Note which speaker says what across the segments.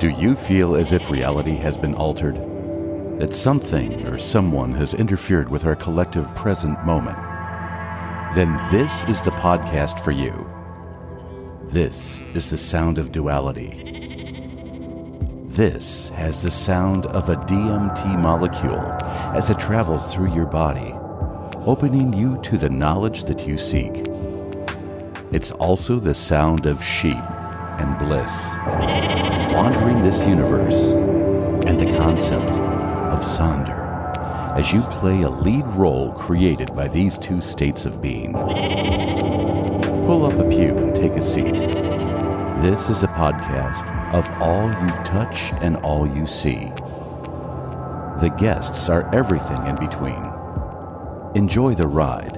Speaker 1: Do you feel as if reality has been altered? That something or someone has interfered with our collective present moment? Then this is the podcast for you. This is the sound of duality. This has the sound of a DMT molecule as it travels through your body, opening you to the knowledge that you seek. It's also the sound of sheep and bliss, wandering this universe, and the concept of Sonder as you play a lead role created by these two states of being. Pull up a pew and take a seat. This is a podcast of all you touch and all you see. The guests are everything in between. Enjoy the ride.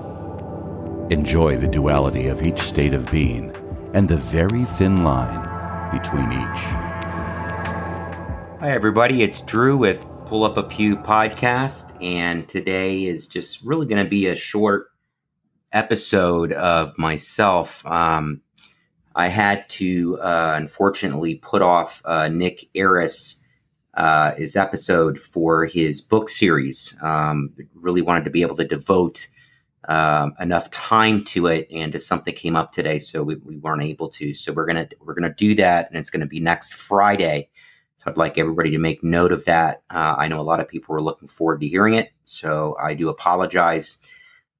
Speaker 1: Enjoy the duality of each state of being and the very thin line between each.
Speaker 2: Hi, everybody. It's Drew with Pull Up a Pew podcast, and today is just really going to be a short episode of myself. Um, I had to uh, unfortunately put off uh, Nick Aris. Uh, his episode for his book series. Um, really wanted to be able to devote um, enough time to it, and just something came up today, so we, we weren't able to. So we're gonna we're gonna do that, and it's gonna be next Friday. So I'd like everybody to make note of that. Uh, I know a lot of people are looking forward to hearing it, so I do apologize.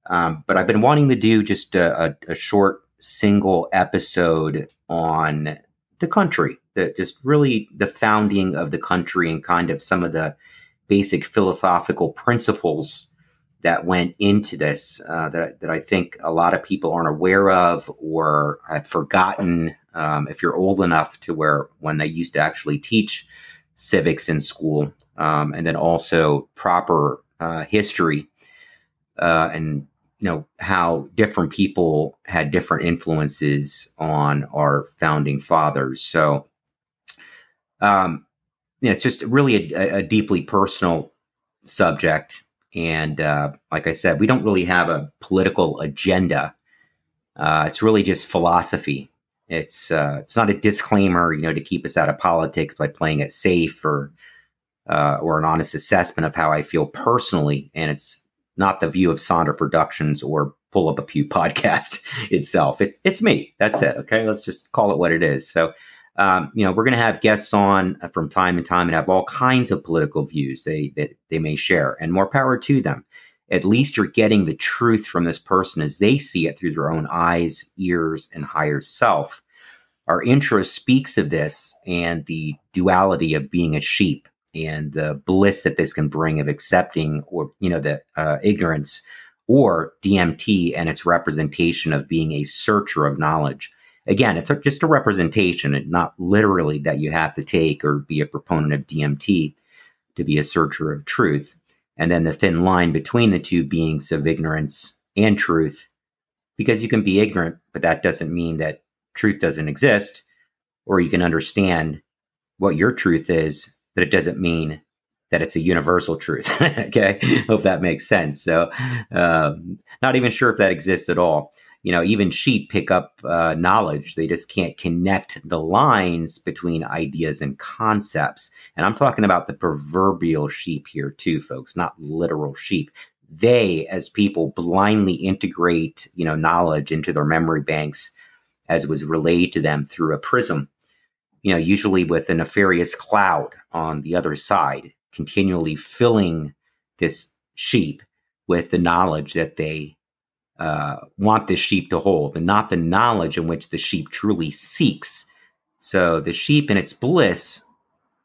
Speaker 2: Um, but I've been wanting to do just a, a, a short single episode on the country, just really the founding of the country and kind of some of the basic philosophical principles that went into this uh, that, that I think a lot of people aren't aware of or have forgotten. Um, if you're old enough to where when they used to actually teach civics in school, um, and then also proper uh, history uh, and you know how different people had different influences on our founding fathers. So, um, yeah, it's just really a, a deeply personal subject and uh, like I said, we don't really have a political agenda. Uh, it's really just philosophy. It's uh, it's not a disclaimer, you know, to keep us out of politics by playing it safe or uh, or an honest assessment of how I feel personally. And it's not the view of Sonder Productions or Pull Up a Pew podcast itself. It's it's me. That's it. Okay, let's just call it what it is. So um, you know, we're going to have guests on uh, from time to time and have all kinds of political views they that they may share, and more power to them. At least you're getting the truth from this person as they see it through their own eyes, ears, and higher self. Our intro speaks of this and the duality of being a sheep and the bliss that this can bring of accepting or you know the uh, ignorance or DMT and its representation of being a searcher of knowledge again, it's just a representation, and not literally that you have to take or be a proponent of DMT to be a searcher of truth. And then the thin line between the two beings of ignorance and truth, because you can be ignorant, but that doesn't mean that truth doesn't exist, or you can understand what your truth is, but it doesn't mean that it's a universal truth. okay, hope that makes sense. So, um, not even sure if that exists at all you know, even sheep pick up uh, knowledge. They just can't connect the lines between ideas and concepts. And I'm talking about the proverbial sheep here, too, folks, not literal sheep. They, as people, blindly integrate, you know, knowledge into their memory banks as it was relayed to them through a prism, you know, usually with a nefarious cloud on the other side, continually filling this sheep with the knowledge that they uh, want the sheep to hold and not the knowledge in which the sheep truly seeks. So the sheep in its bliss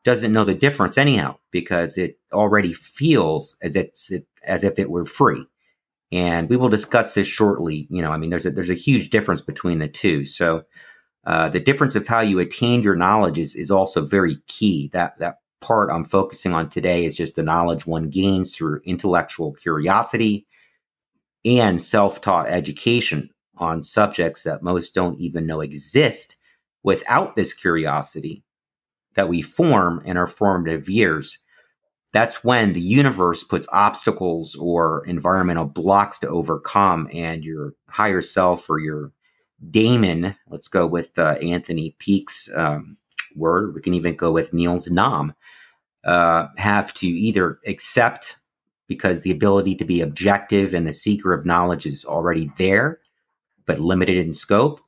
Speaker 2: doesn't know the difference anyhow because it already feels as it's it, as if it were free. And we will discuss this shortly. You know, I mean, there's a there's a huge difference between the two. So uh, the difference of how you attain your knowledge is is also very key. That that part I'm focusing on today is just the knowledge one gains through intellectual curiosity and self taught education on subjects that most don't even know exist without this curiosity that we form in our formative years. That's when the universe puts obstacles or environmental blocks to overcome, and your higher self or your daemon, let's go with uh, Anthony Peake's um, word. We can even go with Niels Nahm. Uh, have to either accept because the ability to be objective and the seeker of knowledge is already there, but limited in scope,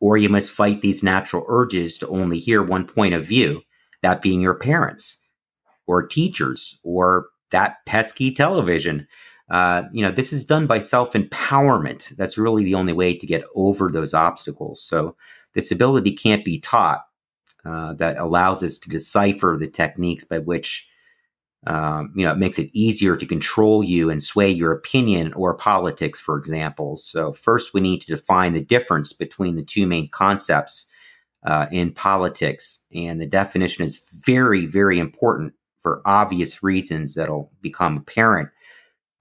Speaker 2: or you must fight these natural urges to only hear one point of view, that being your parents or teachers or that pesky television. Uh, you know, this is done by self empowerment. That's really the only way to get over those obstacles. So, this ability can't be taught uh, that allows us to decipher the techniques by which um, you know, it makes it easier to control you and sway your opinion or politics, for example. So, first, we need to define the difference between the two main concepts uh, in politics. And the definition is very, very important for obvious reasons that'll become apparent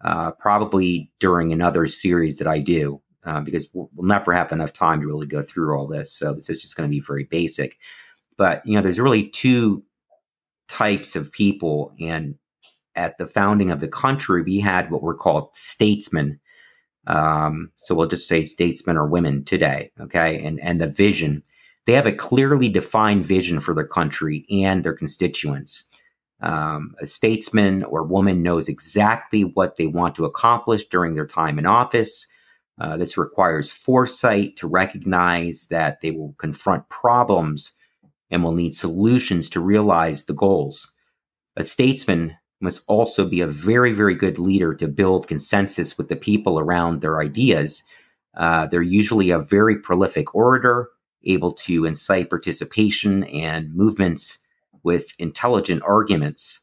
Speaker 2: uh, probably during another series that I do, uh, because we'll never have enough time to really go through all this. So, this is just going to be very basic. But, you know, there's really two types of people. And at the founding of the country, we had what were called statesmen. Um, so we'll just say statesmen or women today. Okay. And, and the vision, they have a clearly defined vision for their country and their constituents. Um, a statesman or woman knows exactly what they want to accomplish during their time in office. Uh, this requires foresight to recognize that they will confront problems and will need solutions to realize the goals. A statesman must also be a very, very good leader to build consensus with the people around their ideas. Uh, they're usually a very prolific orator, able to incite participation and movements with intelligent arguments.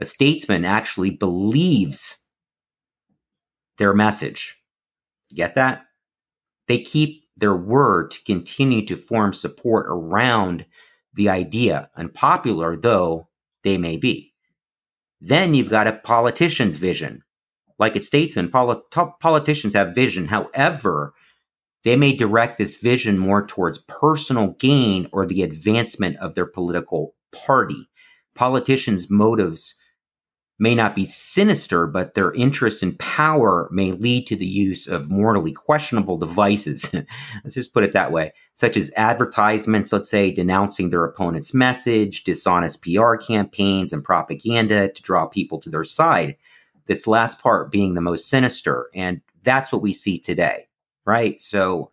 Speaker 2: A statesman actually believes their message. Get that? They keep their word to continue to form support around the idea, unpopular though they may be. Then you've got a politician's vision. Like its statesmen, politicians have vision. However, they may direct this vision more towards personal gain or the advancement of their political party. Politicians' motives may not be sinister, but their interest in power may lead to the use of morally questionable devices. let's just put it that way, such as advertisements, let's say, denouncing their opponent's message, dishonest PR campaigns, and propaganda to draw people to their side. This last part being the most sinister. And that's what we see today, right? So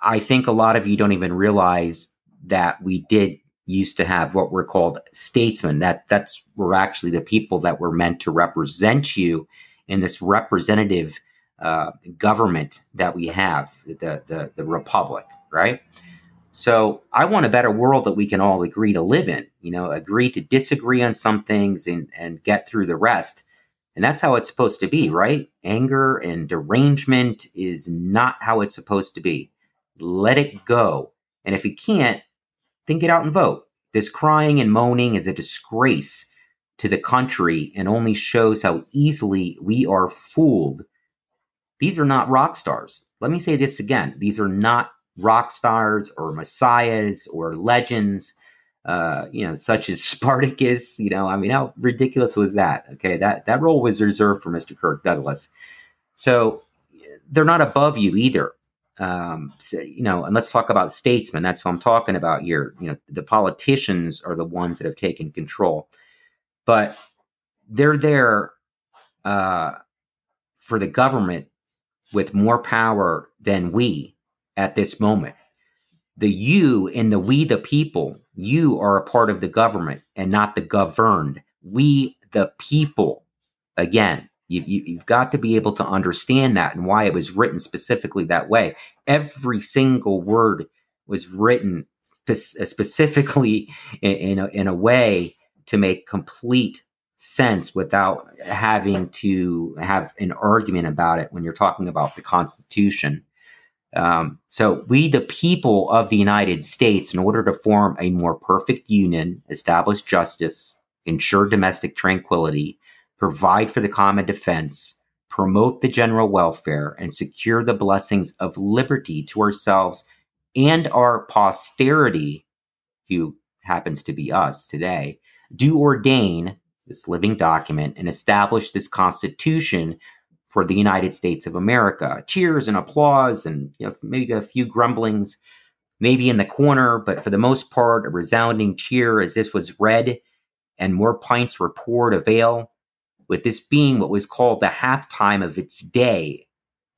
Speaker 2: I think a lot of you don't even realize that we did used to have what were called statesmen. That that's were actually the people that were meant to represent you in this representative uh, government that we have, the, the the republic, right? So I want a better world that we can all agree to live in. You know, agree to disagree on some things and and get through the rest. And that's how it's supposed to be, right? Anger and derangement is not how it's supposed to be. Let it go. And if you can't, then get out and vote. This crying and moaning is a disgrace to the country and only shows how easily we are fooled. These are not rock stars. Let me say this again. These are not rock stars or messiahs or legends, uh, you know, such as Spartacus. You know, I mean, how ridiculous was that? Okay, that that role was reserved for Mr. Kirk Douglas. So they're not above you either um, so, you know, and let's talk about statesmen. That's what I'm talking about here. You know, the politicians are the ones that have taken control, but they're there uh, for the government with more power than we at this moment. The you and the we, the people, you are a part of the government and not the governed. We, the people, again, you, you, have got to be able to understand that and why it was written specifically that way. Every single word was written spe- specifically in, in, a, in a way to make complete sense without having to have an argument about it when you're talking about the Constitution. Um, so, we, the people of the United States, in order to form a more perfect union, establish justice, ensure domestic tranquility, provide for the common defense, promote the general welfare, and secure the blessings of liberty to ourselves and our posterity, who happens to be us today, do ordain this living document and establish this Constitution for the United States of America. Cheers and applause, and you know, maybe a few grumblings maybe in the corner, but for the most part, a resounding cheer as this was read and more pints were poured of ale, with this being what was called the halftime of its day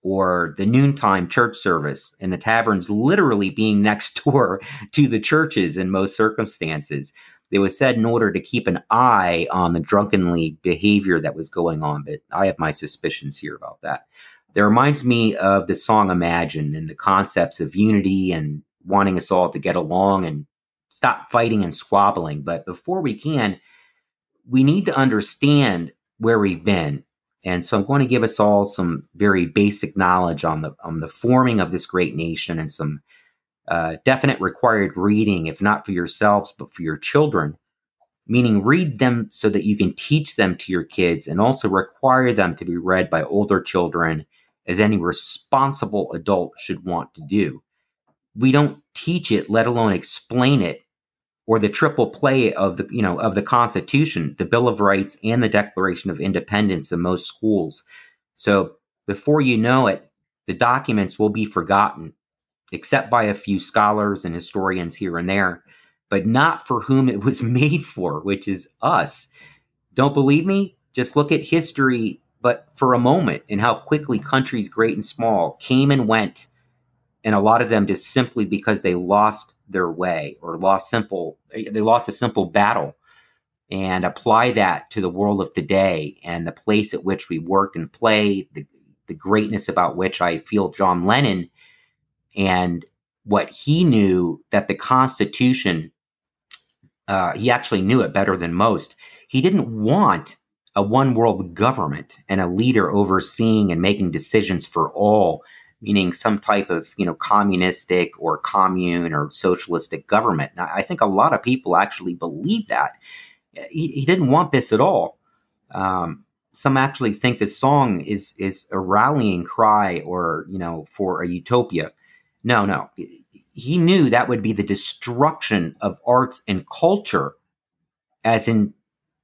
Speaker 2: or the noontime church service, and the taverns literally being next door to the churches in most circumstances. It was said in order to keep an eye on the drunkenly behavior that was going on, but I have my suspicions here about that. That reminds me of the song Imagine and the concepts of unity and wanting us all to get along and stop fighting and squabbling. But before we can, we need to understand where we've been. And so I'm going to give us all some very basic knowledge on the on the forming of this great nation and some uh, definite required reading, if not for yourselves, but for your children. Meaning, read them so that you can teach them to your kids and also require them to be read by older children, as any responsible adult should want to do. We don't teach it, let alone explain it or the triple play of the you know of the Constitution, the Bill of Rights, and the Declaration of Independence in most schools. So before you know it, the documents will be forgotten, except by a few scholars and historians here and there, but not for whom it was made for, which is us. Don't believe me? Just look at history, but for a moment, and how quickly countries, great and small, came and went, and a lot of them just simply because they lost their way or lost simple they lost a simple battle and apply that to the world of today and the place at which we work and play the, the greatness about which i feel john lennon and what he knew that the constitution uh, he actually knew it better than most. He didn't want a one world government and a leader overseeing and making decisions for all meaning some type of you know communistic or commune or socialistic government. Now, I think a lot of people actually believe that. He, he didn't want this at all. Um, some actually think this song is is a rallying cry or you know for a utopia. No, no. He knew that would be the destruction of arts and culture, as in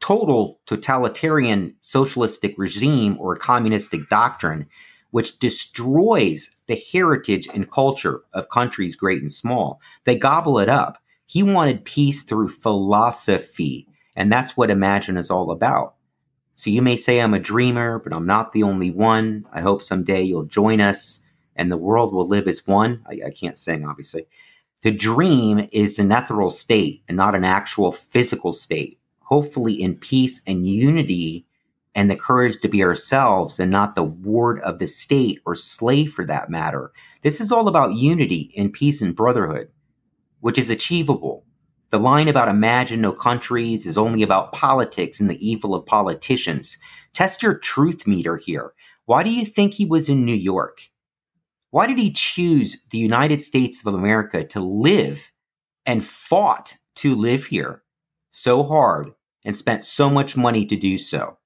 Speaker 2: total totalitarian socialistic regime or communistic doctrine which destroys the heritage and culture of countries great and small. They gobble it up. He wanted peace through philosophy, and that's what Imagine is all about. So you may say I'm a dreamer, but I'm not the only one. I hope someday you'll join us and the world will live as one. I, I can't sing, obviously. To dream is an ethereal state and not an actual physical state. Hopefully, in peace and unity and the courage to be ourselves and not the ward of the state or slave for that matter. This is all about unity and peace and brotherhood, which is achievable. The line about imagine no countries is only about politics and the evil of politicians. Test your truth meter here. Why do you think he was in New York? Why did he choose the United States of America to live and fought to live here so hard and spent so much money to do so?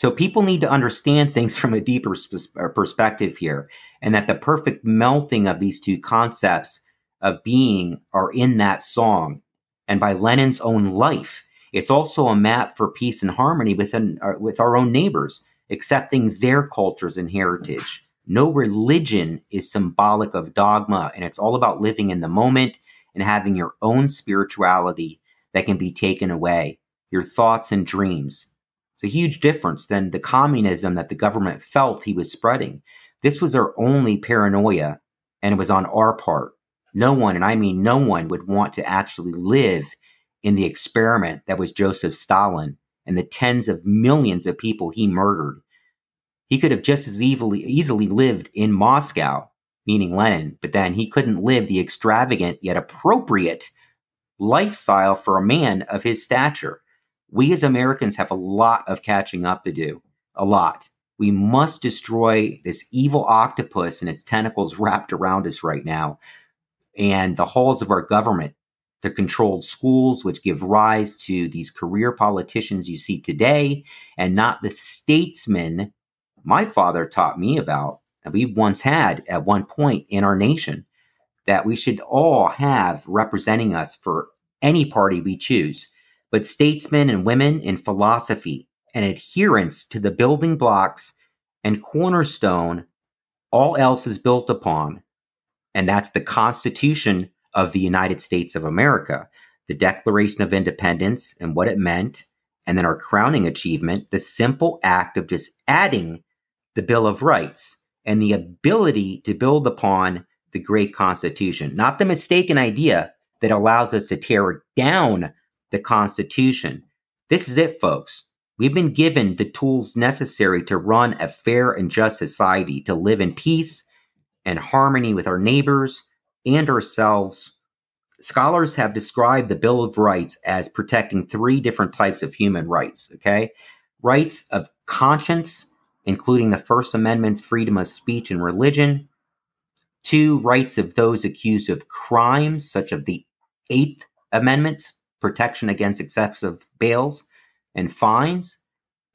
Speaker 2: So people need to understand things from a deeper perspective here, and that the perfect melting of these two concepts of being are in that song. And by Lennon's own life, it's also a map for peace and harmony within uh, with our own neighbors, accepting their cultures and heritage. No religion is symbolic of dogma, and it's all about living in the moment and having your own spirituality that can be taken away, your thoughts and dreams. It's a huge difference than the communism that the government felt he was spreading. This was our only paranoia, and it was on our part. No one, and I mean no one, would want to actually live in the experiment that was Joseph Stalin and the tens of millions of people he murdered. He could have just as easily, easily lived in Moscow, meaning Lennon, but then he couldn't live the extravagant yet appropriate lifestyle for a man of his stature we as Americans have a lot of catching up to do. A lot. We must destroy this evil octopus and its tentacles wrapped around us right now and the halls of our government, the controlled schools, which give rise to these career politicians you see today, and not the statesmen my father taught me about, and we once had at one point in our nation, that we should all have representing us for any party we choose but statesmen and women in philosophy and adherence to the building blocks and cornerstone all else is built upon. and that's the Constitution of the United States of America, the Declaration of Independence and what it meant, and then our crowning achievement, the simple act of just adding the Bill of Rights and the ability to build upon the great Constitution, not the mistaken idea that allows us to tear down the Constitution. This is it, folks. We've been given the tools necessary to run a fair and just society, to live in peace and harmony with our neighbors and ourselves. Scholars have described the Bill of Rights as protecting three different types of human rights, okay? Rights of conscience, including the First Amendment's freedom of speech and religion. Two, rights of those accused of crimes, such as the Eighth Amendment, protection against excessive bails and fines.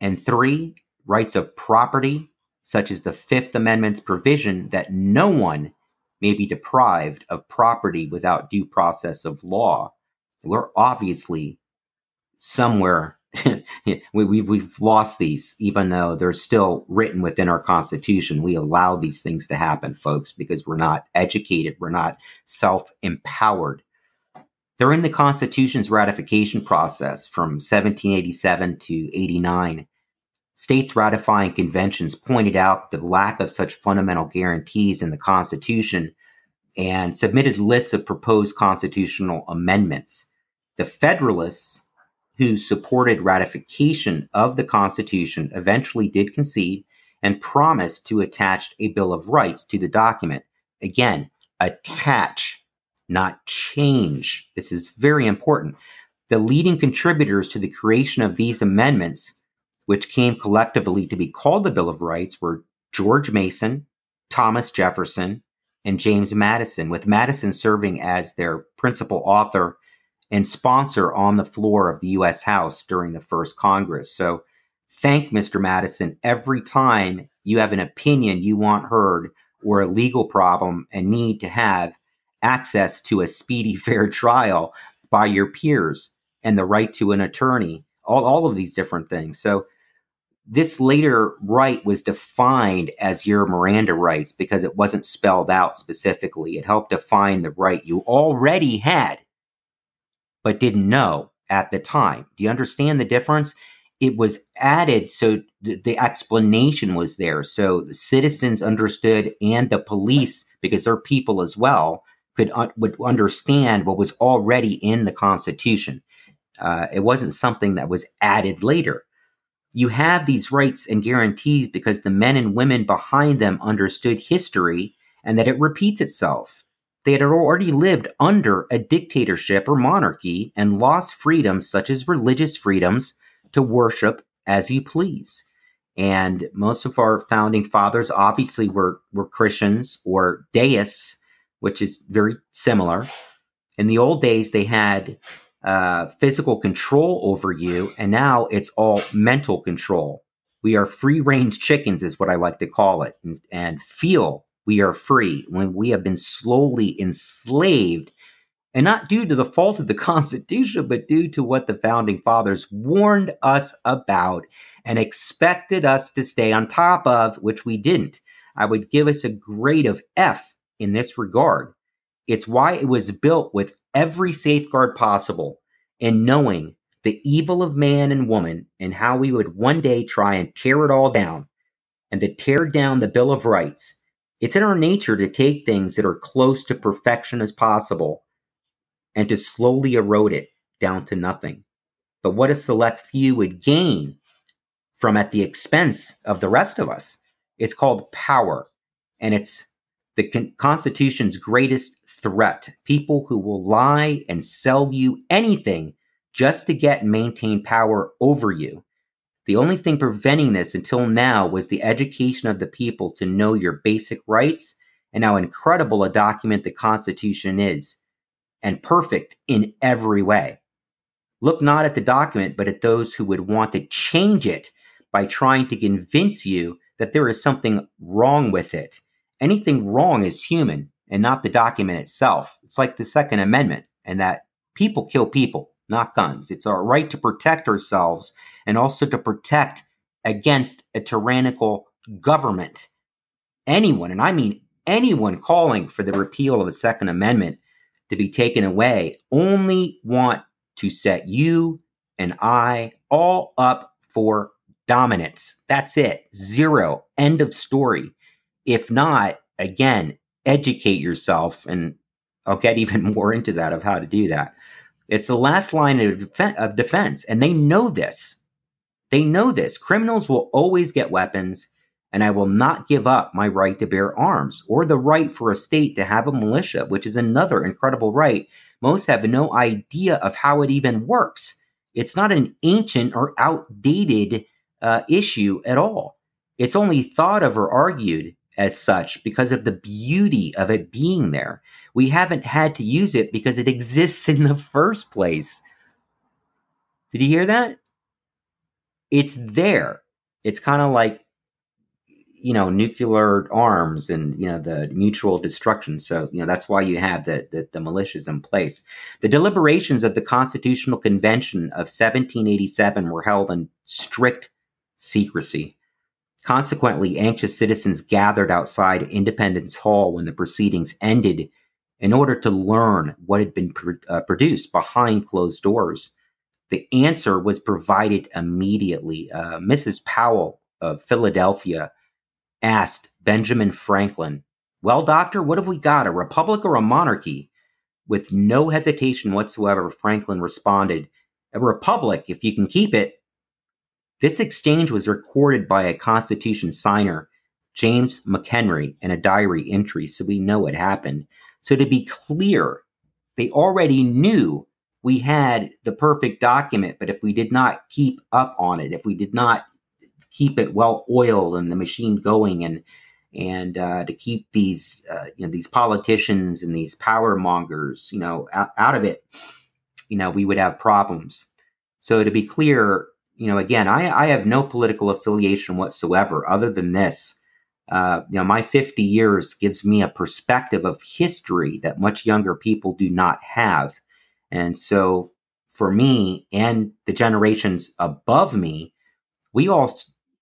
Speaker 2: And three, rights of property, such as the Fifth Amendment's provision that no one may be deprived of property without due process of law. We're obviously somewhere we, we've lost these, even though they're still written within our Constitution. We allow these things to happen, folks, because we're not educated, we're not self empowered. They're in the Constitution's ratification process from 1787 to 89. States ratifying conventions pointed out the lack of such fundamental guarantees in the Constitution and submitted lists of proposed constitutional amendments. The Federalists, who supported ratification of the Constitution, eventually did concede and promised to attach a Bill of Rights to the document. Again, attach, not change. This is very important. The leading contributors to the creation of these amendments which came collectively to be called the Bill of Rights, were George Mason, Thomas Jefferson, and James Madison, with Madison serving as their principal author and sponsor on the floor of the U.S. House during the first Congress. So thank Mr. Madison every time you have an opinion you want heard or a legal problem and need to have access to a speedy, fair trial by your peers and the right to an attorney, all, all of these different things. So this later right was defined as your Miranda rights because it wasn't spelled out specifically. It helped define the right you already had, but didn't know at the time. Do you understand the difference? It was added so th- the explanation was there. So the citizens understood and the police, because they're people as well, could uh, would understand what was already in the Constitution. Uh, it wasn't something that was added later you have these rights and guarantees because the men and women behind them understood history and that it repeats itself. They had already lived under a dictatorship or monarchy and lost freedoms such as religious freedoms to worship as you please. And most of our founding fathers obviously were, were Christians or deists, which is very similar. In the old days, they had uh, physical control over you, and now it's all mental control. We are free range chickens, is what I like to call it, and, and feel we are free when we have been slowly enslaved, and not due to the fault of the Constitution, but due to what the founding fathers warned us about and expected us to stay on top of, which we didn't. I would give us a grade of F in this regard. It's why it was built with every safeguard possible and knowing the evil of man and woman and how we would one day try and tear it all down and to tear down the Bill of Rights. It's in our nature to take things that are close to perfection as possible and to slowly erode it down to nothing. But what a select few would gain from at the expense of the rest of us. It's called power. And it's the con- Constitution's greatest threat. People who will lie and sell you anything just to get and maintain power over you. The only thing preventing this until now was the education of the people to know your basic rights and how incredible a document the Constitution is, and perfect in every way. Look not at the document, but at those who would want to change it by trying to convince you that there is something wrong with it anything wrong is human and not the document itself. It's like the Second Amendment, and that people kill people, not guns. It's our right to protect ourselves and also to protect against a tyrannical government. Anyone, and I mean anyone calling for the repeal of the Second Amendment to be taken away only want to set you and I all up for dominance. That's it. Zero. End of story. If not, again, educate yourself. And I'll get even more into that of how to do that. It's the last line of, of defense. And they know this. They know this. Criminals will always get weapons and I will not give up my right to bear arms or the right for a state to have a militia, which is another incredible right. Most have no idea of how it even works. It's not an ancient or outdated uh, issue at all. It's only thought of or argued as such because of the beauty of it being there. We haven't had to use it because it exists in the first place. Did you hear that? It's there. It's kind of like you know nuclear arms and you know the mutual destruction so you know that's why you have the, the, the militias in place the deliberations of the constitutional convention of 1787 were held in strict secrecy consequently anxious citizens gathered outside independence hall when the proceedings ended in order to learn what had been pr- uh, produced behind closed doors the answer was provided immediately uh, mrs powel of philadelphia asked Benjamin Franklin, Well, doctor, what have we got, a republic or a monarchy? With no hesitation whatsoever, Franklin responded, A republic, if you can keep it. This exchange was recorded by a Constitution signer, James McHenry, in a diary entry, so we know it happened. So, to be clear, they already knew we had the perfect document, but if we did not keep up on it, if we did not keep it well oiled and the machine going and and uh, to keep these uh, you know these politicians and these power mongers you know out, out, of it you know we would have problems so to be clear you know again i, I have no political affiliation whatsoever other than this. Uh, you know my 50 years gives me a perspective of history that much younger people do not have. And so for me and the generations above me we all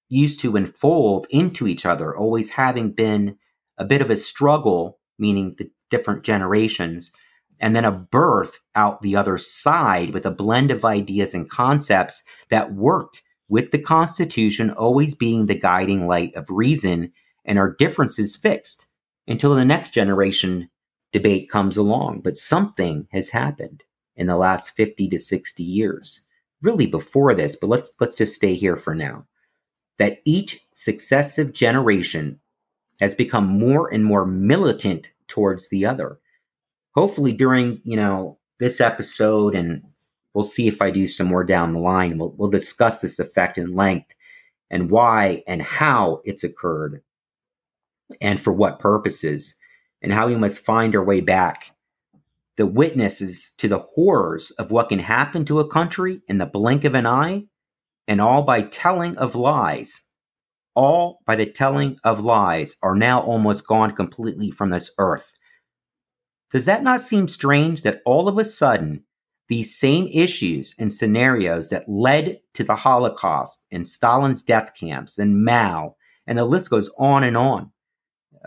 Speaker 2: used to unfold into each other, always having been a bit of a struggle, meaning the different generations, and then a birth out the other side with a blend of ideas and concepts that worked with the Constitution always being the guiding light of reason and our differences fixed until the next generation debate comes along. But something has happened in the last 50 to 60 years, really before this, but let's, let's just stay here for now that each successive generation has become more and more militant towards the other. Hopefully, during you know this episode, and we'll see if I do some more down the line. We'll, we'll discuss this effect in length and why and how it's occurred, and for what purposes, and how we must find our way back. The witnesses to the horrors of what can happen to a country in the blink of an eye and all by telling of lies, all by the telling of lies, are now almost gone completely from this earth. Does that not seem strange that all of a sudden, these same issues and scenarios that led to the Holocaust and Stalin's death camps and Mao, and the list goes on and on.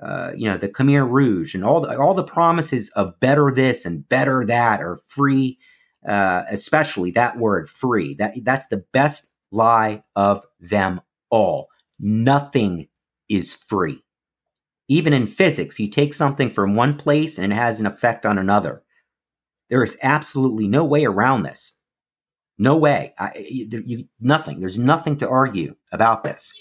Speaker 2: Uh, you know, the Khmer Rouge and all the, all the promises of better this and better that or free, uh, especially that word free. That that's the best lie of them all. Nothing is free. Even in physics, you take something from one place and it has an effect on another. There is absolutely no way around this. No way. I, you, nothing. There's nothing to argue about this.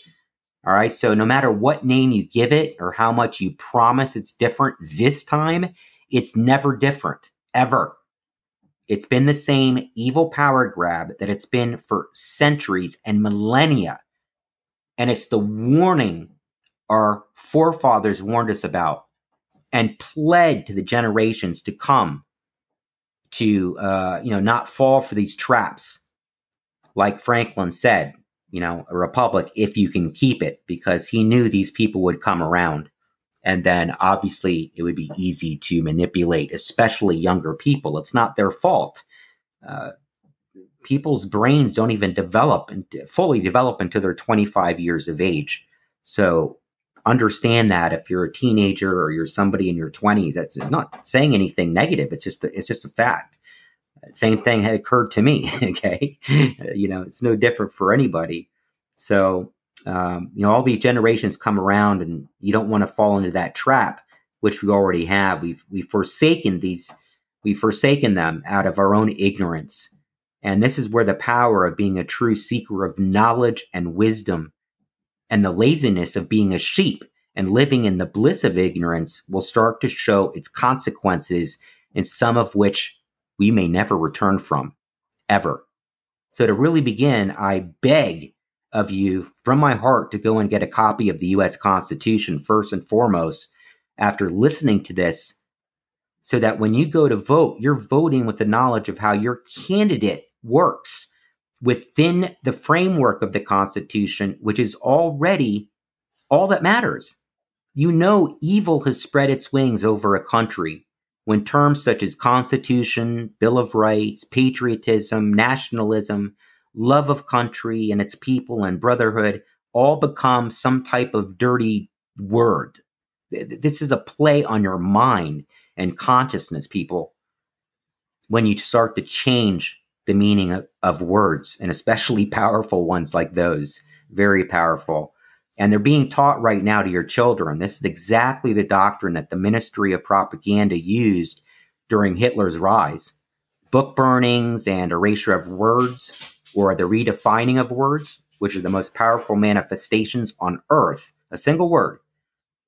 Speaker 2: All right. So no matter what name you give it or how much you promise it's different this time, it's never different ever. It's been the same evil power grab that it's been for centuries and millennia. And it's the warning our forefathers warned us about and pled to the generations to come to, uh, you know, not fall for these traps. Like Franklin said, you know, a republic if you can keep it, because he knew these people would come around. And then obviously it would be easy to manipulate, especially younger people. It's not their fault. Uh, people's brains don't even develop and fully develop until they're 25 years of age. So understand that if you're a teenager or you're somebody in your 20s. That's not saying anything negative. It's just a, it's just a fact. Same thing had occurred to me. Okay, you know, it's no different for anybody. So um, you know, all these generations come around, and you don't want to fall into that trap, which we already have. We've we've forsaken these, we've forsaken them out of our own ignorance, and this is where the power of being a true seeker of knowledge and wisdom, and the laziness of being a sheep and living in the bliss of ignorance will start to show its consequences, in some of which we may never return from, ever. So to really begin, I beg of you from my heart to go and get a copy of the US Constitution first and foremost after listening to this so that when you go to vote, you're voting with the knowledge of how your candidate works within the framework of the Constitution, which is already all that matters. You know, evil has spread its wings over a country when terms such as Constitution, Bill of Rights, patriotism, nationalism, love of country and its people and brotherhood all become some type of dirty word. This is a play on your mind and consciousness, people, when you start to change the meaning of, of words and especially powerful ones like those. Very powerful. And they're being taught right now to your children. This is exactly the doctrine that the Ministry of Propaganda used during Hitler's rise. Book burnings and erasure of words or the redefining of words, which are the most powerful manifestations on earth, a single word.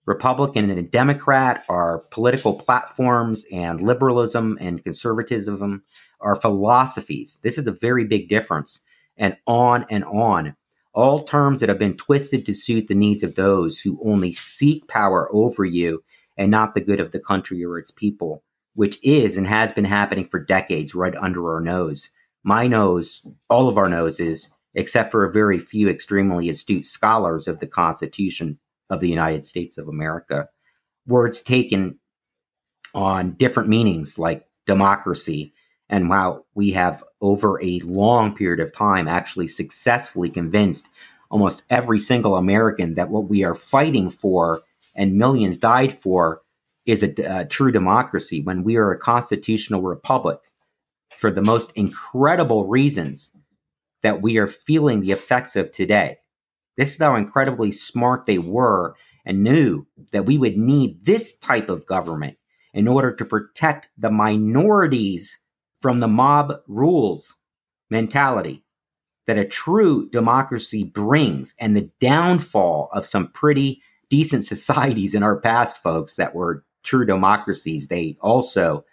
Speaker 2: Republican and Democrat are political platforms, and liberalism and conservatism are philosophies. This is a very big difference, and on and on. All terms that have been twisted to suit the needs of those who only seek power over you and not the good of the country or its people, which is and has been happening for decades right under our nose my nose, all of our noses, except for a very few extremely astute scholars of the Constitution of the United States of America, words taken on different meanings like democracy and how we have over a long period of time actually successfully convinced almost every single American that what we are fighting for and millions died for is a, a true democracy when we are a constitutional republic for the most incredible reasons that we are feeling the effects of today. This is how incredibly smart they were and knew that we would need this type of government in order to protect the minorities from the mob rules mentality that a true democracy brings and the downfall of some pretty decent societies in our past, folks, that were true democracies. They also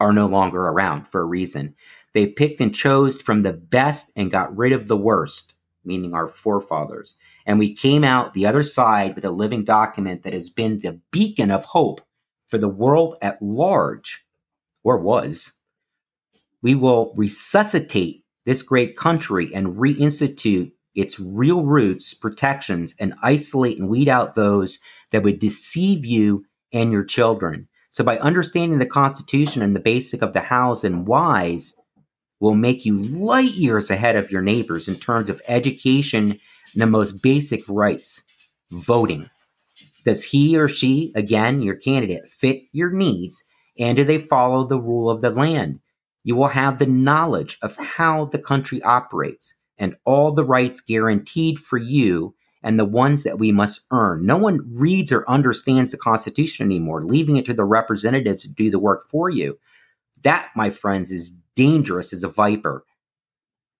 Speaker 2: are no longer around for a reason. They picked and chose from the best and got rid of the worst, meaning our forefathers. And we came out the other side with a living document that has been the beacon of hope for the world at large, or was. We will resuscitate this great country and reinstitute its real roots, protections, and isolate and weed out those that would deceive you and your children. So by understanding the Constitution and the basic of the hows and whys will make you light years ahead of your neighbors in terms of education and the most basic rights, voting. Does he or she, again, your candidate, fit your needs? And do they follow the rule of the land? You will have the knowledge of how the country operates and all the rights guaranteed for you and the ones that we must earn. No one reads or understands the Constitution anymore, leaving it to the representatives to do the work for you. That, my friends, is dangerous as a viper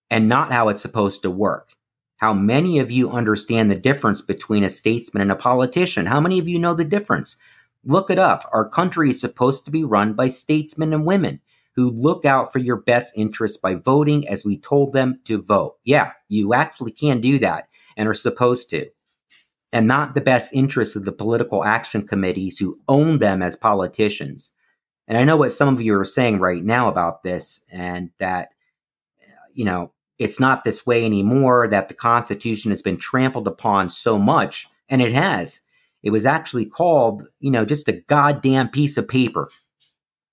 Speaker 2: and not how it's supposed to work. How many of you understand the difference between a statesman and a politician? How many of you know the difference? Look it up. Our country is supposed to be run by statesmen and women who look out for your best interests by voting as we told them to vote. Yeah, you actually can do that and are supposed to, and not the best interests of the political action committees who own them as politicians. And I know what some of you are saying right now about this, and that, you know, it's not this way anymore, that the Constitution has been trampled upon so much, and it has. It was actually called, you know, just a goddamn piece of paper.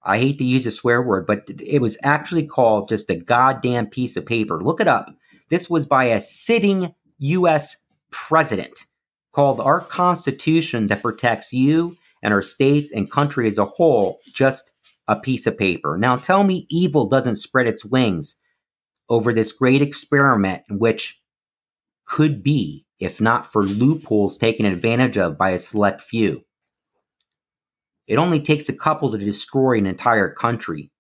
Speaker 2: I hate to use a swear word, but it was actually called just a goddamn piece of paper. Look it up. This was by a sitting U.S. president called our Constitution that protects you and our states and country as a whole just a piece of paper. Now tell me evil doesn't spread its wings over this great experiment which could be, if not for loopholes taken advantage of by a select few. It only takes a couple to destroy an entire country.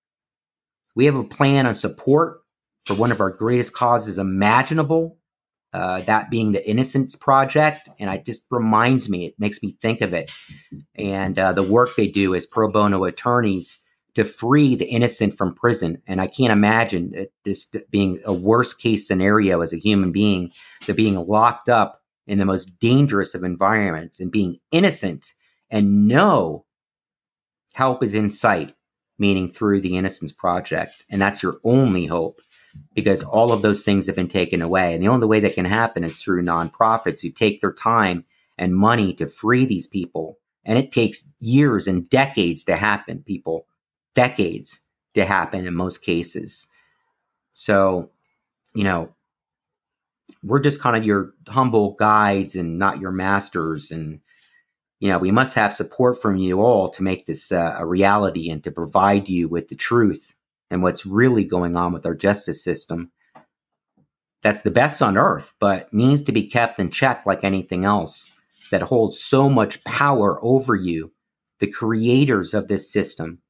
Speaker 2: We have a plan on support for one of our greatest causes imaginable, uh, that being the Innocence Project. And it just reminds me, it makes me think of it. And uh, the work they do as pro bono attorneys to free the innocent from prison. And I can't imagine it this being a worst case scenario as a human being to being locked up in the most dangerous of environments and being innocent and know help is in sight, meaning through the Innocence Project. And that's your only hope because all of those things have been taken away. And the only way that can happen is through nonprofits who take their time and money to free these people. And it takes years and decades to happen, people, decades to happen in most cases. So, you know, we're just kind of your humble guides and not your masters. And you know, we must have support from you all to make this uh, a reality and to provide you with the truth and what's really going on with our justice system. That's the best on earth, but needs to be kept in check like anything else that holds so much power over you, the creators of this system,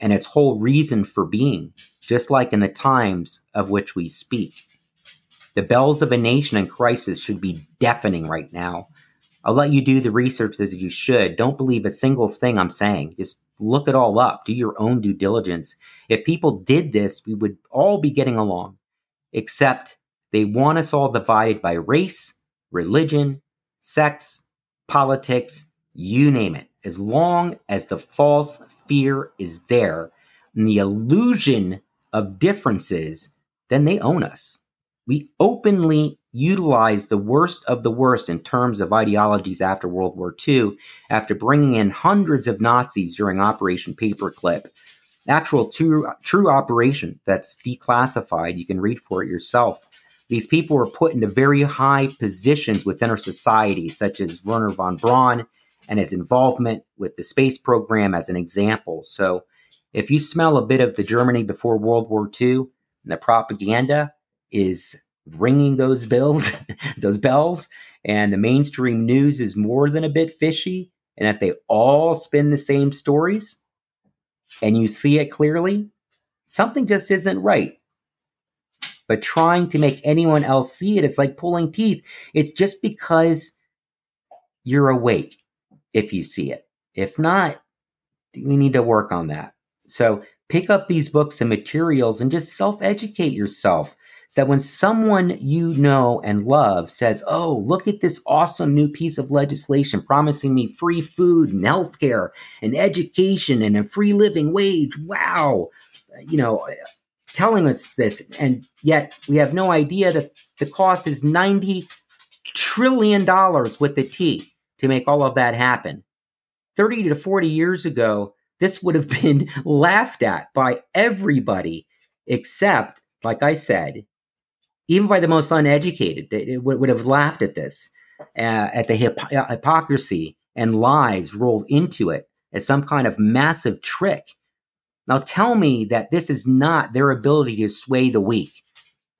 Speaker 2: and its whole reason for being, just like in the times of which we speak. The bells of a nation in crisis should be deafening right now I'll let you do the research as you should. Don't believe a single thing I'm saying. Just look it all up. Do your own due diligence. If people did this, we would all be getting along, except they want us all divided by race, religion, sex, politics, you name it. As long as the false fear is there and the illusion of differences, then they own us. We openly utilized the worst of the worst in terms of ideologies after World War II, after bringing in hundreds of Nazis during Operation Paperclip. Actual true, true operation that's declassified. You can read for it yourself. These people were put into very high positions within our society, such as Wernher von Braun and his involvement with the space program as an example. So, if you smell a bit of the Germany before World War II and the propaganda is ringing those bells, those bells, and the mainstream news is more than a bit fishy, and that they all spin the same stories, and you see it clearly, something just isn't right. But trying to make anyone else see it, it's like pulling teeth. It's just because you're awake if you see it. If not, we need to work on that. So pick up these books and materials and just self educate yourself so that when someone you know and love says, Oh, look at this awesome new piece of legislation promising me free food and health care and education and a free living wage. Wow. You know, telling us this. And yet we have no idea that the cost is $90 trillion with the T to make all of that happen. 30 to 40 years ago, this would have been laughed at by everybody except, like I said, even by the most uneducated, they, would, would have laughed at this, uh, at the hip- uh, hypocrisy and lies rolled into it as some kind of massive trick. Now tell me that this is not their ability to sway the weak.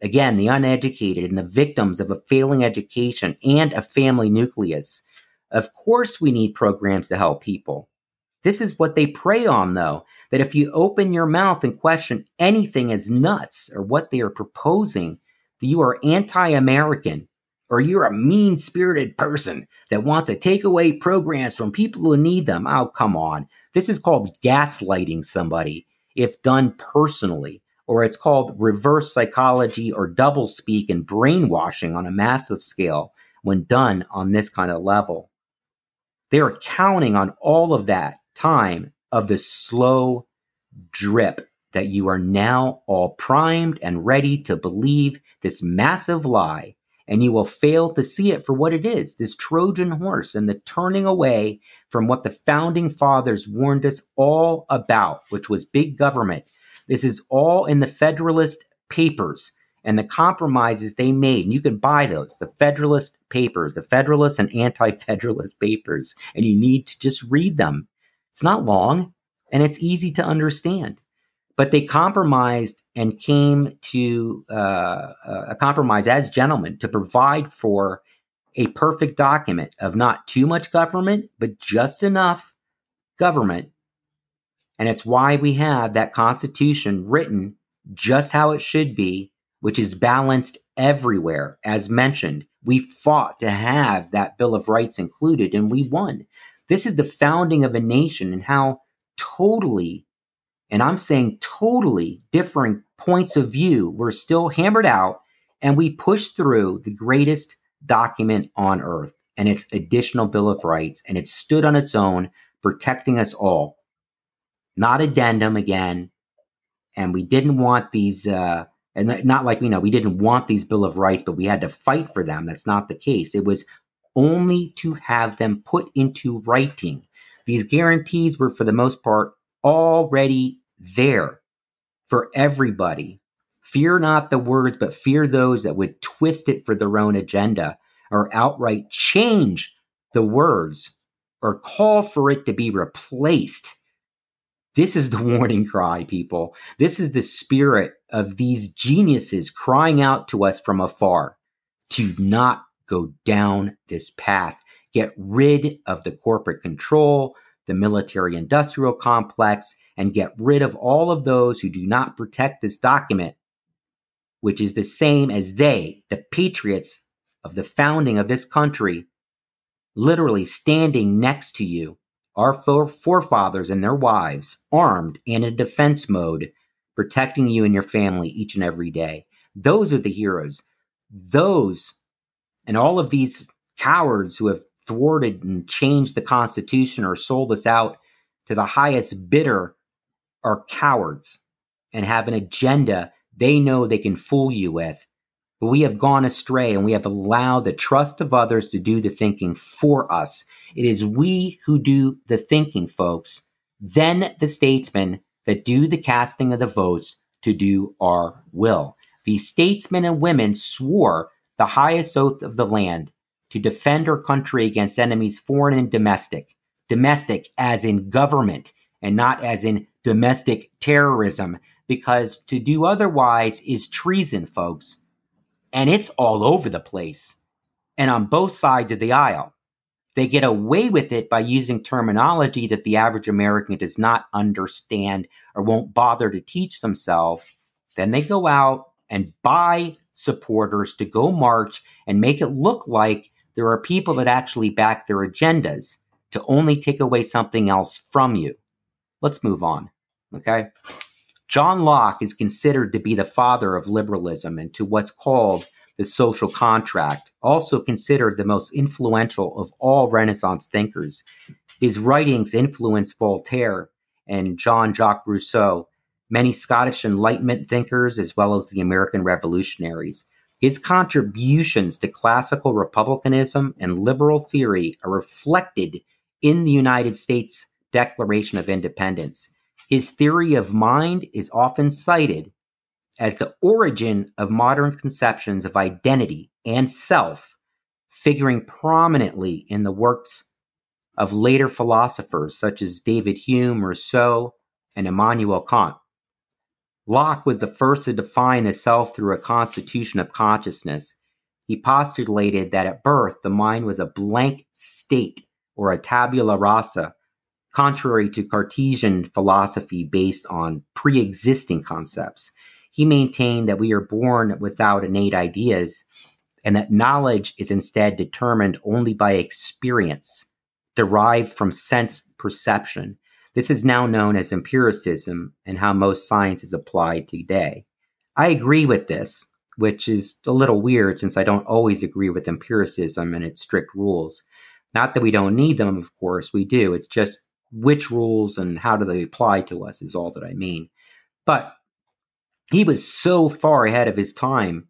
Speaker 2: Again, the uneducated and the victims of a failing education and a family nucleus. Of course, we need programs to help people. This is what they prey on, though, that if you open your mouth and question anything as nuts or what they are proposing, that you are anti American or you're a mean spirited person that wants to take away programs from people who need them. Oh, come on. This is called gaslighting somebody if done personally, or it's called reverse psychology or double speak and brainwashing on a massive scale when done on this kind of level. They are counting on all of that time of the slow drip that you are now all primed and ready to believe this massive lie, and you will fail to see it for what it is this Trojan horse and the turning away from what the founding fathers warned us all about, which was big government. This is all in the Federalist Papers. and the compromises they made. And you can buy those, the Federalist Papers, the Federalist and Anti Federalist Papers, and you need to just read them. It's not long and it's easy to understand. But they compromised and came to uh, a compromise as gentlemen to provide for a perfect document of not too much government, but just enough government. And it's why we have that Constitution written just how it should be which is balanced everywhere. As mentioned, we fought to have that Bill of Rights included and we won. This is the founding of a nation and how totally, and I'm saying totally different points of view were still hammered out and we pushed through the greatest document on earth and its additional Bill of Rights and it stood on its own, protecting us all. Not addendum again. And we didn't want these, uh, and not like, you know, we didn't want these Bill of Rights, but we had to fight for them. That's not the case. It was only to have them put into writing. These guarantees were, for the most part, already there for everybody. Fear not the words, but fear those that would twist it for their own agenda or outright change the words or call for it to be replaced this is the warning cry, people. This is the spirit of these geniuses crying out to us from afar to not go down this path. Get rid of the corporate control, the military industrial complex, and get rid of all of those who do not protect this document, which is the same as they, the patriots of the founding of this country, literally standing next to you our forefathers and their wives, armed and in defense mode, protecting you and your family each and every day. Those are the heroes. Those and all of these cowards who have thwarted and changed the Constitution or sold us out to the highest bidder are cowards and have an agenda they know they can fool you with but we have gone astray and we have allowed the trust of others to do the thinking for us. It is we who do the thinking, folks, then the statesmen that do the casting of the votes to do our will. These statesmen and women swore the highest oath of the land to defend our country against enemies foreign and domestic. Domestic as in government and not as in domestic terrorism, because to do otherwise is treason, folks and it's all over the place and on both sides of the aisle. They get away with it by using terminology that the average American does not understand or won't bother to teach themselves. Then they go out and buy supporters to go march and make it look like there are people that actually back their agendas to only take away something else from you. Let's move on. Okay. John Locke is considered to be the father of liberalism and to what's called the social contract, also considered the most influential of all Renaissance thinkers. His writings influenced Voltaire and Jean Jacques Rousseau, many Scottish Enlightenment thinkers, as well as the American revolutionaries. His contributions to classical republicanism and liberal theory are reflected in the United States Declaration of Independence. His theory of mind is often cited as the origin of modern conceptions of identity and self, figuring prominently in the works of later philosophers such as David Hume, Rousseau, and Immanuel Kant. Locke was the first to define the self through a constitution of consciousness. He postulated that at birth the mind was a blank state or a tabula rasa contrary to Cartesian philosophy based on pre existing concepts. He maintained that we are born without innate ideas and that knowledge is instead determined only by experience, derived from sense perception. This is now known as empiricism and how most science is applied today. I agree with this, which is a little weird since I don't always agree with empiricism and its strict rules. Not that we don't need them, of course, we do. It's just which rules and how do they apply to us is all that I mean. But he was so far ahead of his time,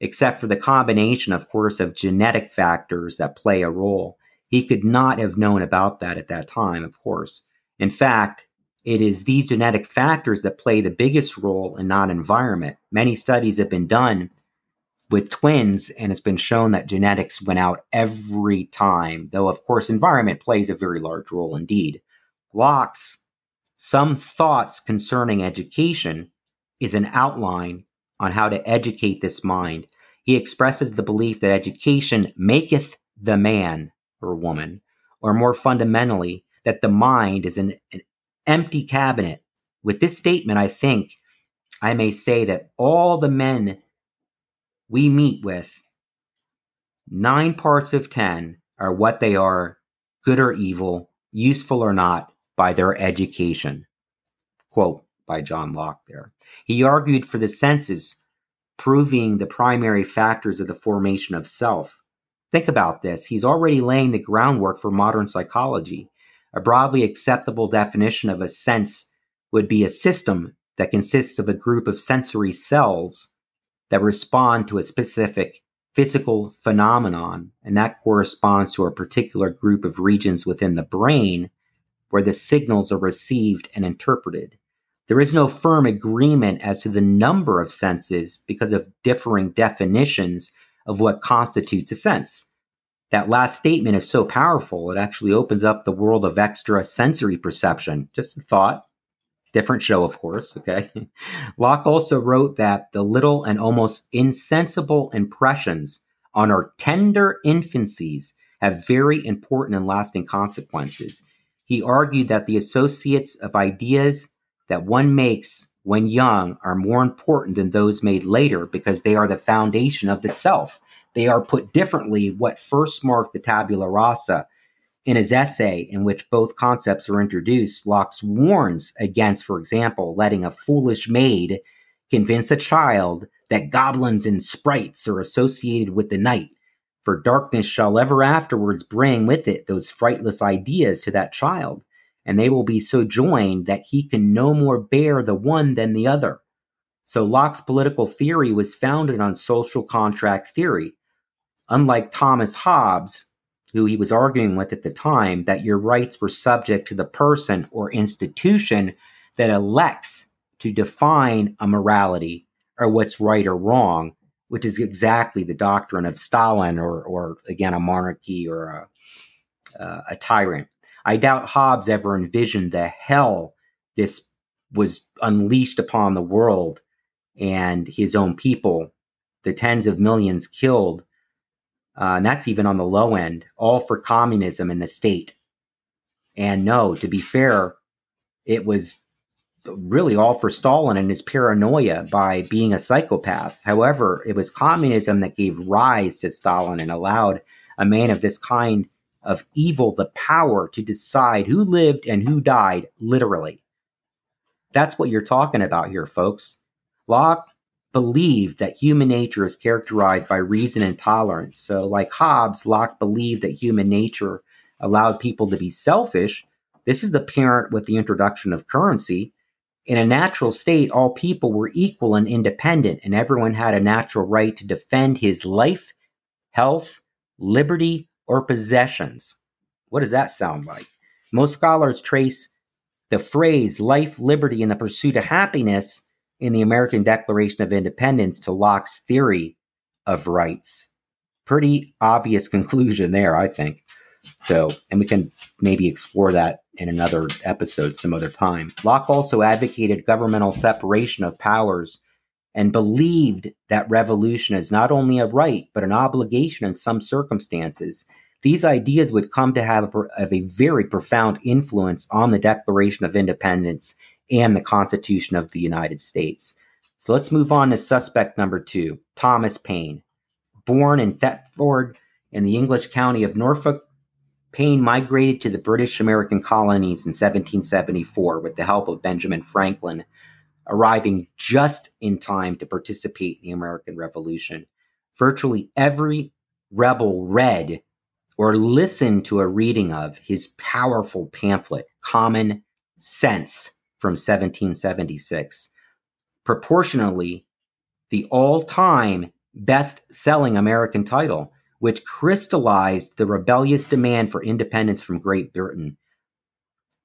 Speaker 2: except for the combination, of course, of genetic factors that play a role. He could not have known about that at that time, of course. In fact, it is these genetic factors that play the biggest role and not environment. Many studies have been done with twins, and it's been shown that genetics went out every time, though, of course, environment plays a very large role indeed. Locke's Some Thoughts Concerning Education is an outline on how to educate this mind. He expresses the belief that education maketh the man or woman, or more fundamentally, that the mind is an, an empty cabinet. With this statement, I think I may say that all the men we meet with, nine parts of 10 are what they are, good or evil, useful or not, by their education. Quote by John Locke there. He argued for the senses, proving the primary factors of the formation of self. Think about this. He's already laying the groundwork for modern psychology. A broadly acceptable definition of a sense would be a system that consists of a group of sensory cells that respond to a specific physical phenomenon, and that corresponds to a particular group of regions within the brain where the signals are received and interpreted. There is no firm agreement as to the number of senses because of differing definitions of what constitutes a sense that last statement is so powerful, it actually opens up the world of extra sensory perception. Just a thought. Different show, of course. Okay. Locke also wrote that the little and almost insensible impressions on our tender infancies have very important and lasting consequences. He argued that the associates of ideas that one makes when young are more important than those made later because they are the foundation of the self they are put differently what first marked the tabula rasa. In his essay, in which both concepts are introduced, Locke warns against, for example, letting a foolish maid convince a child that goblins and sprites are associated with the night, for darkness shall ever afterwards bring with it those frightless ideas to that child, and they will be so joined that he can no more bear the one than the other. So Locke's political theory was founded on social contract theory, unlike Thomas Hobbes, who he was arguing with at the time, that your rights were subject to the person or institution that elects to define a morality or what's right or wrong, which is exactly the doctrine of Stalin or, or again, a monarchy or a, uh, a tyrant. I doubt Hobbes ever envisioned the hell this was unleashed upon the world and his own people, the tens of millions killed uh, and that's even on the low end, all for communism and the state. And no, to be fair, it was really all for Stalin and his paranoia by being a psychopath. However, it was communism that gave rise to Stalin and allowed a man of this kind of evil the power to decide who lived and who died, literally. That's what you're talking about here, folks. Locke believed that human nature is characterized by reason and tolerance. So, like Hobbes, Locke believed that human nature allowed people to be selfish. This is apparent with the introduction of currency. In a natural state, all people were equal and independent, and everyone had a natural right to defend his life, health, liberty, or possessions. What does that sound like? Most scholars trace the phrase life, liberty, and the pursuit of happiness in the American Declaration of Independence to Locke's theory of rights. Pretty obvious conclusion there, I think. So, and we can maybe explore that in another episode some other time. Locke also advocated governmental separation of powers and believed that revolution is not only a right, but an obligation in some circumstances. These ideas would come to have a, have a very profound influence on the Declaration of Independence and the Constitution of the United States. So let's move on to suspect number two, Thomas Paine. Born in Thetford in the English county of Norfolk, Paine migrated to the British American colonies in 1774 with the help of Benjamin Franklin, arriving just in time to participate in the American Revolution. Virtually every rebel read or listened to a reading of his powerful pamphlet, Common Sense, from 1776. Proportionally, the all time best selling American title, which crystallized the rebellious demand for independence from Great Britain.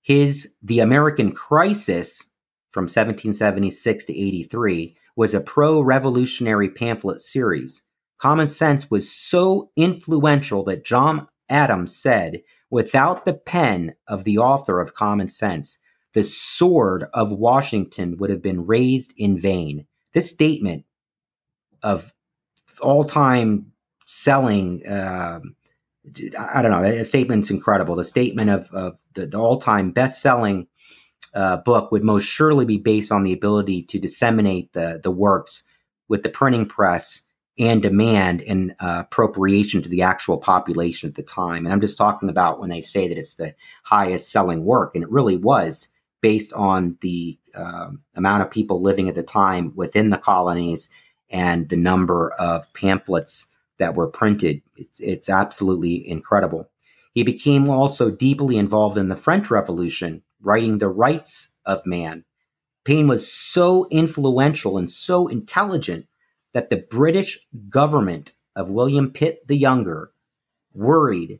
Speaker 2: His The American Crisis from 1776 to 83 was a pro revolutionary pamphlet series. Common Sense was so influential that John Adams said, without the pen of the author of Common Sense, the sword of Washington would have been raised in vain. This statement of all time selling, uh, I don't know, the statement's incredible. The statement of, of the, the all time best selling uh, book would most surely be based on the ability to disseminate the, the works with the printing press and demand and uh, appropriation to the actual population at the time. And I'm just talking about when they say that it's the highest selling work, and it really was based on the uh, amount of people living at the time within the colonies and the number of pamphlets that were printed. It's, it's absolutely incredible. He became also deeply involved in the French Revolution, writing The Rights of Man. Paine was so influential and so intelligent that the British government of William Pitt the Younger worried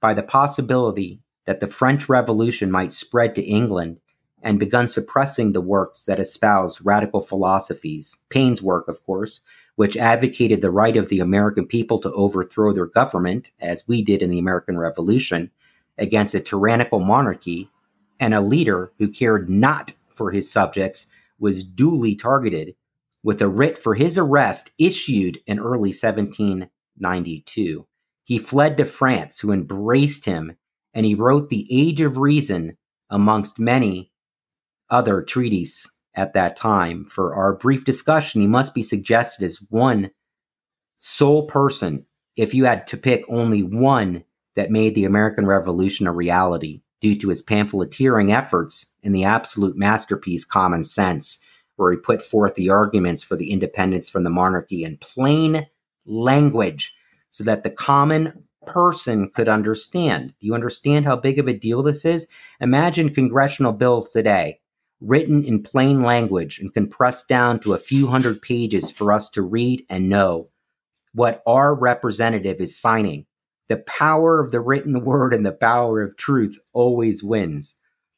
Speaker 2: by the possibility that the French Revolution might spread to England and begun suppressing the works that espoused radical philosophies, Paine's work, of course, which advocated the right of the American people to overthrow their government, as we did in the American Revolution, against a tyrannical monarchy, and a leader who cared not for his subjects was duly targeted with a writ for his arrest issued in early 1792. He fled to France, who embraced him, and he wrote The Age of Reason, amongst many other treaties at that time. For our brief discussion, he must be suggested as one sole person, if you had to pick only one that made the American Revolution a reality due to his pamphleteering efforts in the absolute masterpiece Common Sense, where he put forth the arguments for the independence from the monarchy in plain language so that the common person could understand. Do you understand how big of a deal this is? Imagine congressional bills today written in plain language and compressed down to a few hundred pages for us to read and know what our representative is signing. The power of the written word and the power of truth always wins.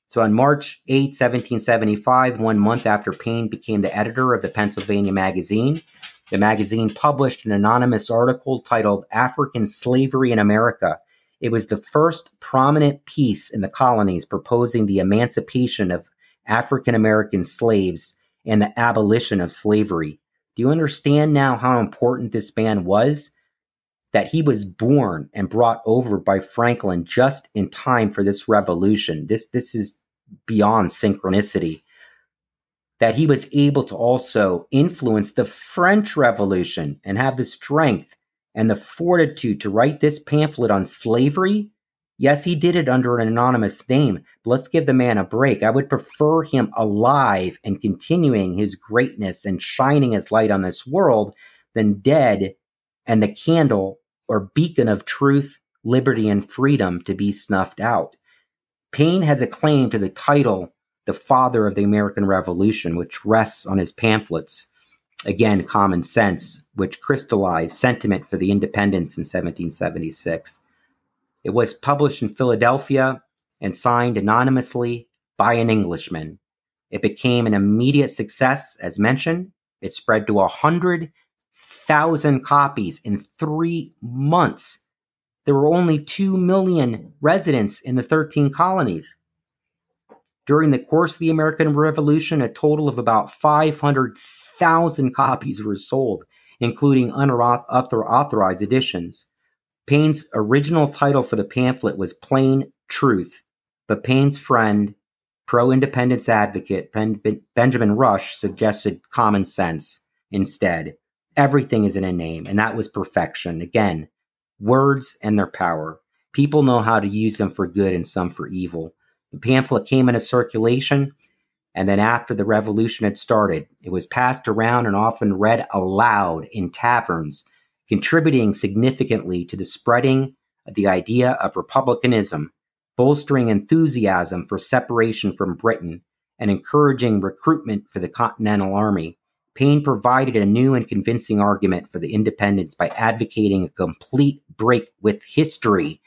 Speaker 2: So on March 8, 1775, one month after Paine became the editor of the Pennsylvania Magazine, the magazine published an anonymous article titled African Slavery in America. It was the first prominent piece in the colonies proposing the emancipation of African American slaves and the abolition of slavery. Do you understand now how important this man was? That he was born and brought over by Franklin just in time for this revolution. This, this is beyond synchronicity. That he was able to also influence the French Revolution and have the strength and the fortitude to write this pamphlet on slavery Yes, he did it under an anonymous name, but let's give the man a break. I would prefer him alive and continuing his greatness and shining his light on this world than dead and the candle or beacon of truth, liberty, and freedom to be snuffed out. Paine has a claim to the title, the father of the American Revolution, which rests on his pamphlets. Again, Common Sense, which crystallized sentiment for the independence in 1776. It was published in Philadelphia and signed anonymously by an Englishman. It became an immediate success, as mentioned. It spread to a 100,000 copies in three months. There were only 2 million residents in the 13 colonies. During the course of the American Revolution, a total of about 500,000 copies were sold, including unauthorized editions. Paine's original title for the pamphlet was Plain Truth, but Paine's friend, pro independence advocate ben- Benjamin Rush suggested Common Sense instead. Everything is in a name, and that was perfection. Again, words and their power. People know how to use them for good and some for evil. The pamphlet came into circulation, and then after the revolution had started, it was passed around and often read aloud in taverns contributing significantly to the spreading of the idea of republicanism, bolstering enthusiasm for separation from Britain, and encouraging recruitment for the Continental Army. Paine provided a new and convincing argument for the independence by advocating a complete break with history.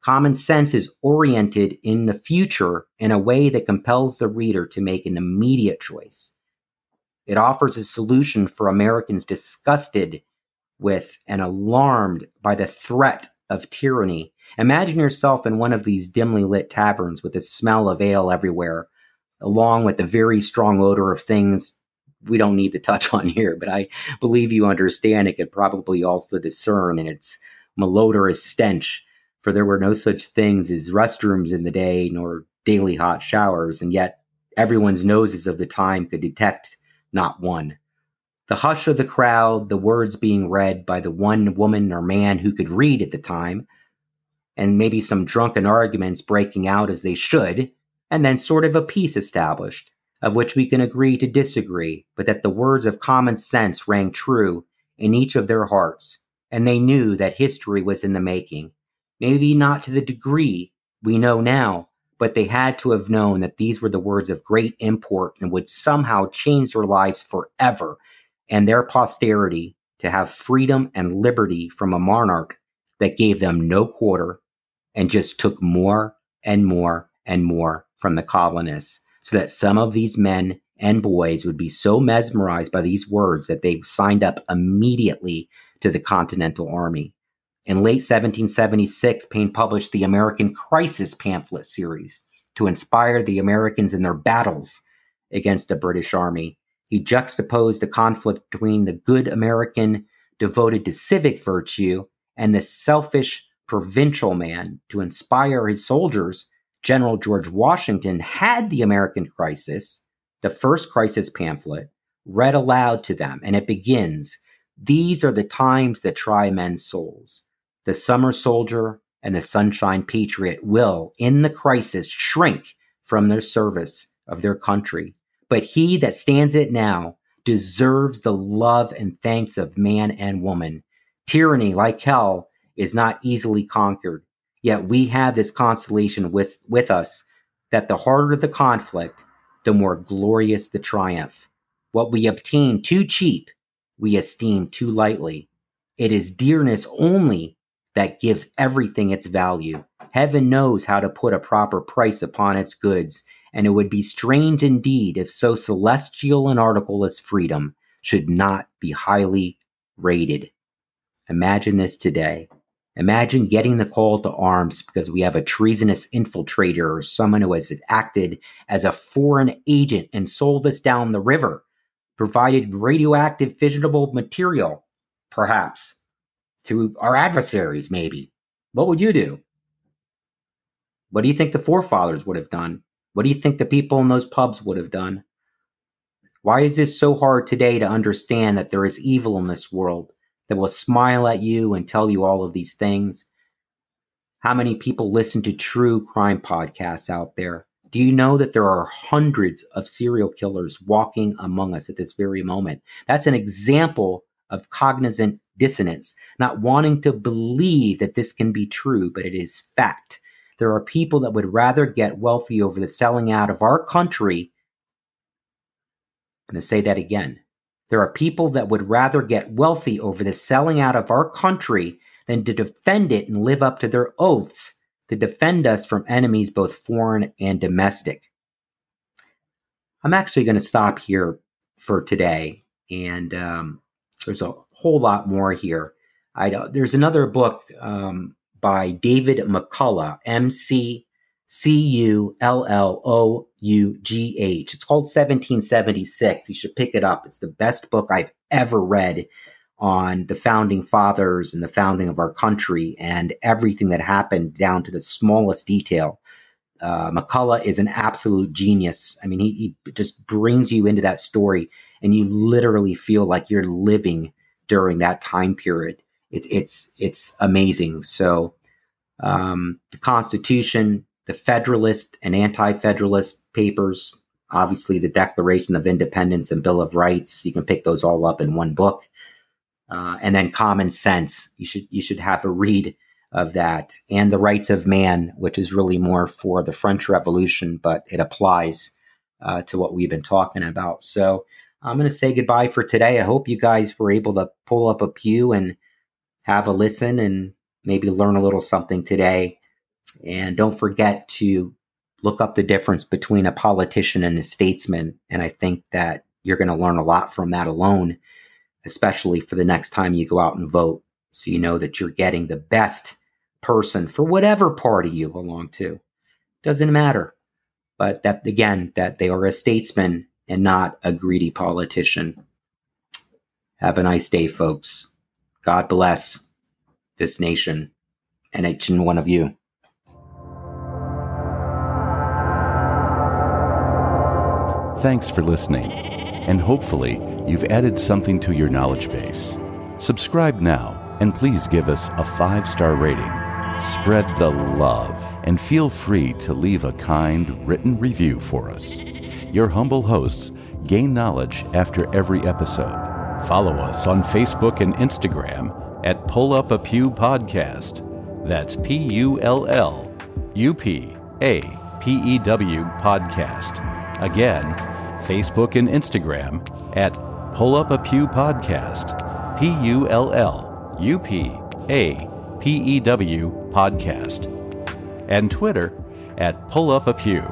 Speaker 2: Common sense is oriented in the future in a way that compels the reader to make an immediate choice. It offers a solution for Americans disgusted with and alarmed by the threat of tyranny. Imagine yourself in one of these dimly lit taverns with the smell of ale everywhere, along with the very strong odor of things we don't need to touch on here, but I believe you understand it could probably also discern in its malodorous stench, for there were no such things as restrooms in the day nor daily hot showers, and yet everyone's noses of the time could detect not one. The hush of the crowd, the words being read by the one woman or man who could read at the time, and maybe some drunken arguments breaking out as they should, and then sort of a peace established of which we can agree to disagree, but that the words of common sense rang true in each of their hearts, and they knew that history was in the making. Maybe not to the degree we know now, but they had to have known that these were the words of great import and would somehow change their lives forever and their posterity to have freedom and liberty from a monarch that gave them no quarter and just took more and more and more from the colonists so that some of these men and boys would be so mesmerized by these words that they signed up immediately to the Continental Army. In late 1776, Paine published the American Crisis pamphlet series to inspire the Americans in their battles against the British Army. He juxtaposed the conflict between the good American devoted to civic virtue and the selfish provincial man to inspire his soldiers General George Washington had the American Crisis, the first crisis pamphlet, read aloud to them, and it begins These are the times that try men's souls. The summer soldier and the sunshine patriot will, in the crisis, shrink from their service of their country. But he that stands it now deserves the love and thanks of man and woman. Tyranny, like hell, is not easily conquered. Yet we have this consolation with, with us that the harder the conflict, the more glorious the triumph. What we obtain too cheap, we esteem too lightly. It is dearness only that gives everything its value. Heaven knows how to put a proper price upon its goods, and it would be strange indeed if so celestial an article as freedom should not be highly rated. Imagine this today. Imagine getting the call to arms because we have a treasonous infiltrator or someone who has acted as a foreign agent and sold us down the river, provided radioactive fissionable material, perhaps, to our adversaries, maybe. What would you do? What do you think the forefathers would have done? What do you think the people in those pubs would have done? Why is this so hard today to understand that there is evil in this world? that will smile at you and tell you all of these things? How many people listen to true crime podcasts out there? Do you know that there are hundreds of serial killers walking among us at this very moment? That's an example of cognizant dissonance, not wanting to believe that this can be true, but it is fact. There are people that would rather get wealthy over the selling out of our country. I'm going to say that again. There are people that would rather get wealthy over the selling out of our country than to defend it and live up to their oaths to defend us from enemies both foreign and domestic. I'm actually going to stop here for today, and um, there's a whole lot more here. I, there's another book um, by David McCullough, M C C U L L O U G H. It's called 1776. You should pick it up. It's the best book I've ever read on the founding fathers and the founding of our country and everything that happened down to the smallest detail. Uh, McCullough is an absolute genius. I mean, he, he just brings you into that story and you literally feel like you're living during that time period. It's it's it's amazing. So um, the Constitution, the Federalist and Anti Federalist papers, obviously the Declaration of Independence and Bill of Rights. You can pick those all up in one book. Uh, and then Common Sense. You should you should have a read of that, and the Rights of Man, which is really more for the French Revolution, but it applies uh, to what we've been talking about. So I'm going to say goodbye for today. I hope you guys were able to pull up a pew and have a listen and maybe learn a little something today And don't forget to look up the difference between a politician and a statesman. And I think that you're going to learn a lot from that alone, especially for the next time you go out and vote. So you know that you're getting the best person for whatever party you belong to. Doesn't matter. But that, again, that they are a statesman and not a greedy politician. Have a nice day, folks. God bless this nation and each and one of you.
Speaker 1: Thanks for listening, and hopefully, you've added something to your knowledge base. Subscribe now, and please give us a five star rating. Spread the love, and feel free to leave a kind written review for us. Your humble hosts gain knowledge after every episode. Follow us on Facebook and Instagram at Pull Up a Pew Podcast. That's P U L L U P A P E W Podcast. Again, Facebook and Instagram at Pull Up a Pew Podcast. P U L L U P A P E W Podcast. And Twitter at Pull Up a Pew.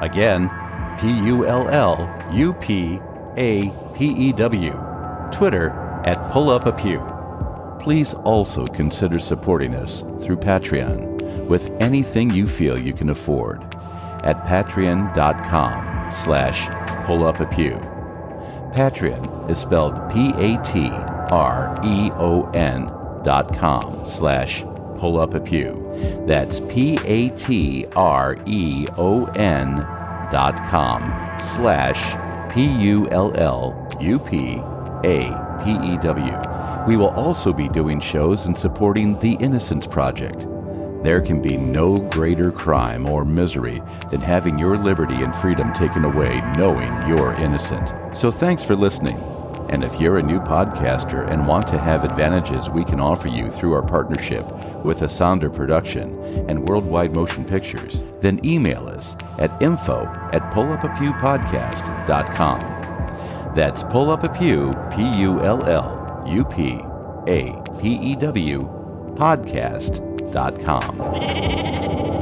Speaker 1: Again, P U L L U P A P E W. Twitter at Pull Up a Pew. Please also consider supporting us through Patreon with anything you feel you can afford at patreon.com slash pull up a pew. Patreon is spelled P-A-T-R-E-O-N dot com slash pull up a pew. That's P-A-T-R-E-O-N dot com slash P-U-L-L-U-P-A-P-E-W. We will also be doing shows and supporting the Innocence Project. There can be no greater crime or misery than having your liberty and freedom taken away knowing you're innocent. So thanks for listening. And if you're a new podcaster and want to have advantages we can offer you through our partnership with Asonder Production and Worldwide Motion Pictures, then email us at info at pullupapewpodcast.com. That's pull U P A P E W, podcast.com.